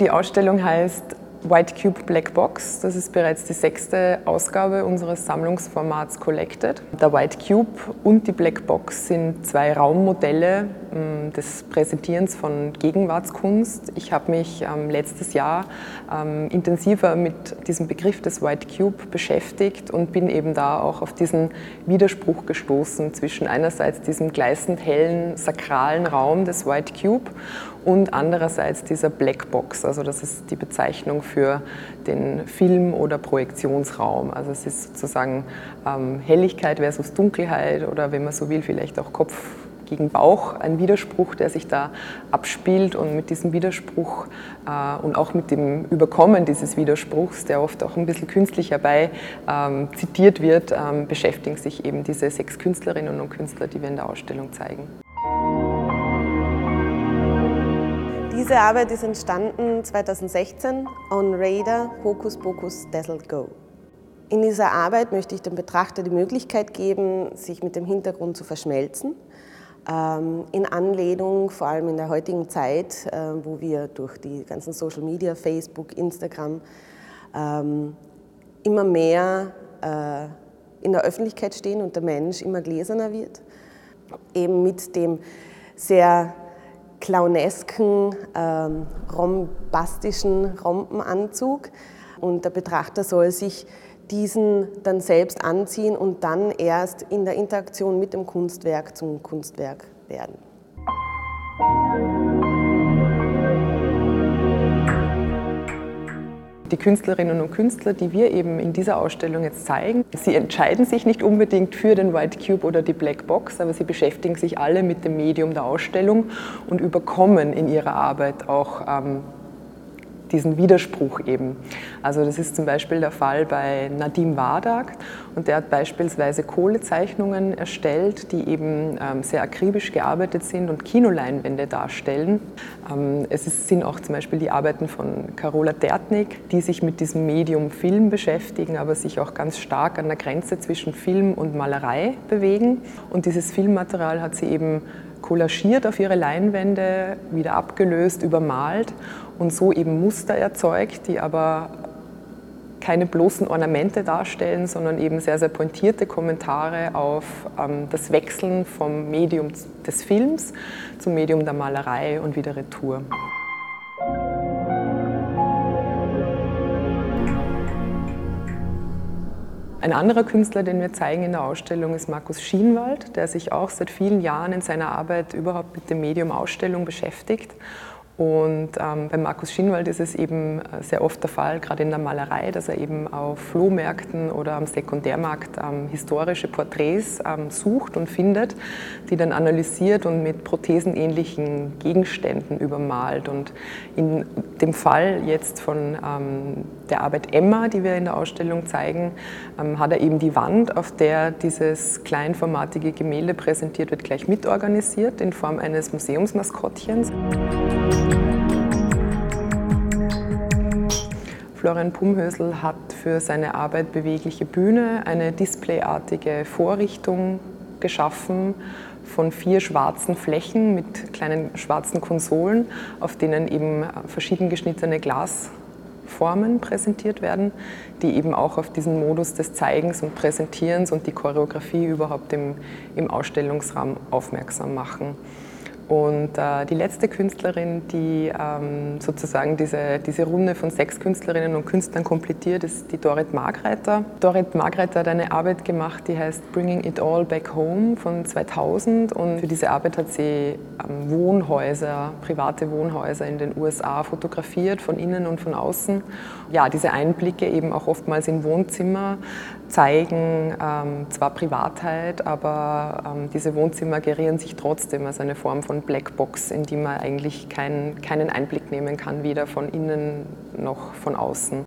Die Ausstellung heißt White Cube Black Box. Das ist bereits die sechste Ausgabe unseres Sammlungsformats Collected. Der White Cube und die Black Box sind zwei Raummodelle ähm, des Präsentierens von Gegenwartskunst. Ich habe mich ähm, letztes Jahr ähm, intensiver mit diesem Begriff des White Cube beschäftigt und bin eben da auch auf diesen Widerspruch gestoßen zwischen einerseits diesem gleißend hellen sakralen Raum des White Cube und andererseits dieser Blackbox, also das ist die Bezeichnung für den Film- oder Projektionsraum. Also es ist sozusagen ähm, Helligkeit versus Dunkelheit oder wenn man so will, vielleicht auch Kopf gegen Bauch, ein Widerspruch, der sich da abspielt und mit diesem Widerspruch äh, und auch mit dem Überkommen dieses Widerspruchs, der oft auch ein bisschen künstlich herbei ähm, zitiert wird, ähm, beschäftigen sich eben diese sechs Künstlerinnen und Künstler, die wir in der Ausstellung zeigen. Diese Arbeit ist entstanden 2016 on Radar Hocus Pocus Dazzle Go. In dieser Arbeit möchte ich dem Betrachter die Möglichkeit geben, sich mit dem Hintergrund zu verschmelzen, ähm, in Anlehnung vor allem in der heutigen Zeit, äh, wo wir durch die ganzen Social Media, Facebook, Instagram, ähm, immer mehr äh, in der Öffentlichkeit stehen und der Mensch immer gläserner wird, eben mit dem sehr clownesken, ähm, rombastischen Rompenanzug. Und der Betrachter soll sich diesen dann selbst anziehen und dann erst in der Interaktion mit dem Kunstwerk zum Kunstwerk werden. Die Künstlerinnen und Künstler, die wir eben in dieser Ausstellung jetzt zeigen, sie entscheiden sich nicht unbedingt für den White Cube oder die Black Box, aber sie beschäftigen sich alle mit dem Medium der Ausstellung und überkommen in ihrer Arbeit auch ähm, diesen Widerspruch eben. Also das ist zum Beispiel der Fall bei Nadim Wardak und der hat beispielsweise Kohlezeichnungen erstellt, die eben ähm, sehr akribisch gearbeitet sind und Kinoleinwände darstellen. Ähm, es sind auch zum Beispiel die Arbeiten von Carola Dertnig, die sich mit diesem Medium Film beschäftigen, aber sich auch ganz stark an der Grenze zwischen Film und Malerei bewegen. Und dieses Filmmaterial hat sie eben kollagiert auf ihre Leinwände, wieder abgelöst, übermalt und so eben Muster erzeugt, die aber keine bloßen Ornamente darstellen, sondern eben sehr, sehr pointierte Kommentare auf ähm, das Wechseln vom Medium des Films zum Medium der Malerei und wieder Retour. Ein anderer Künstler, den wir zeigen in der Ausstellung, ist Markus Schienwald, der sich auch seit vielen Jahren in seiner Arbeit überhaupt mit dem Medium Ausstellung beschäftigt und ähm, bei Markus Schinwald ist es eben äh, sehr oft der Fall, gerade in der Malerei, dass er eben auf Flohmärkten oder am Sekundärmarkt ähm, historische Porträts ähm, sucht und findet, die dann analysiert und mit prothesenähnlichen Gegenständen übermalt. Und in dem Fall jetzt von ähm, der Arbeit Emma, die wir in der Ausstellung zeigen, ähm, hat er eben die Wand, auf der dieses kleinformatige Gemälde präsentiert wird, gleich mitorganisiert in Form eines Museumsmaskottchens. Florian Pumhösel hat für seine Arbeit Bewegliche Bühne eine displayartige Vorrichtung geschaffen von vier schwarzen Flächen mit kleinen schwarzen Konsolen, auf denen eben verschieden geschnittene Glasformen präsentiert werden, die eben auch auf diesen Modus des Zeigens und Präsentierens und die Choreografie überhaupt im, im Ausstellungsraum aufmerksam machen. Und äh, die letzte Künstlerin, die ähm, sozusagen diese, diese Runde von sechs Künstlerinnen und Künstlern komplettiert, ist die Dorit Margreiter. Dorit Margreiter hat eine Arbeit gemacht, die heißt Bringing It All Back Home von 2000. Und für diese Arbeit hat sie ähm, Wohnhäuser, private Wohnhäuser in den USA fotografiert, von innen und von außen. Ja, diese Einblicke eben auch oftmals in Wohnzimmer zeigen ähm, zwar Privatheit, aber ähm, diese Wohnzimmer gerieren sich trotzdem als eine Form von Blackbox, in die man eigentlich kein, keinen Einblick nehmen kann, weder von innen noch von außen.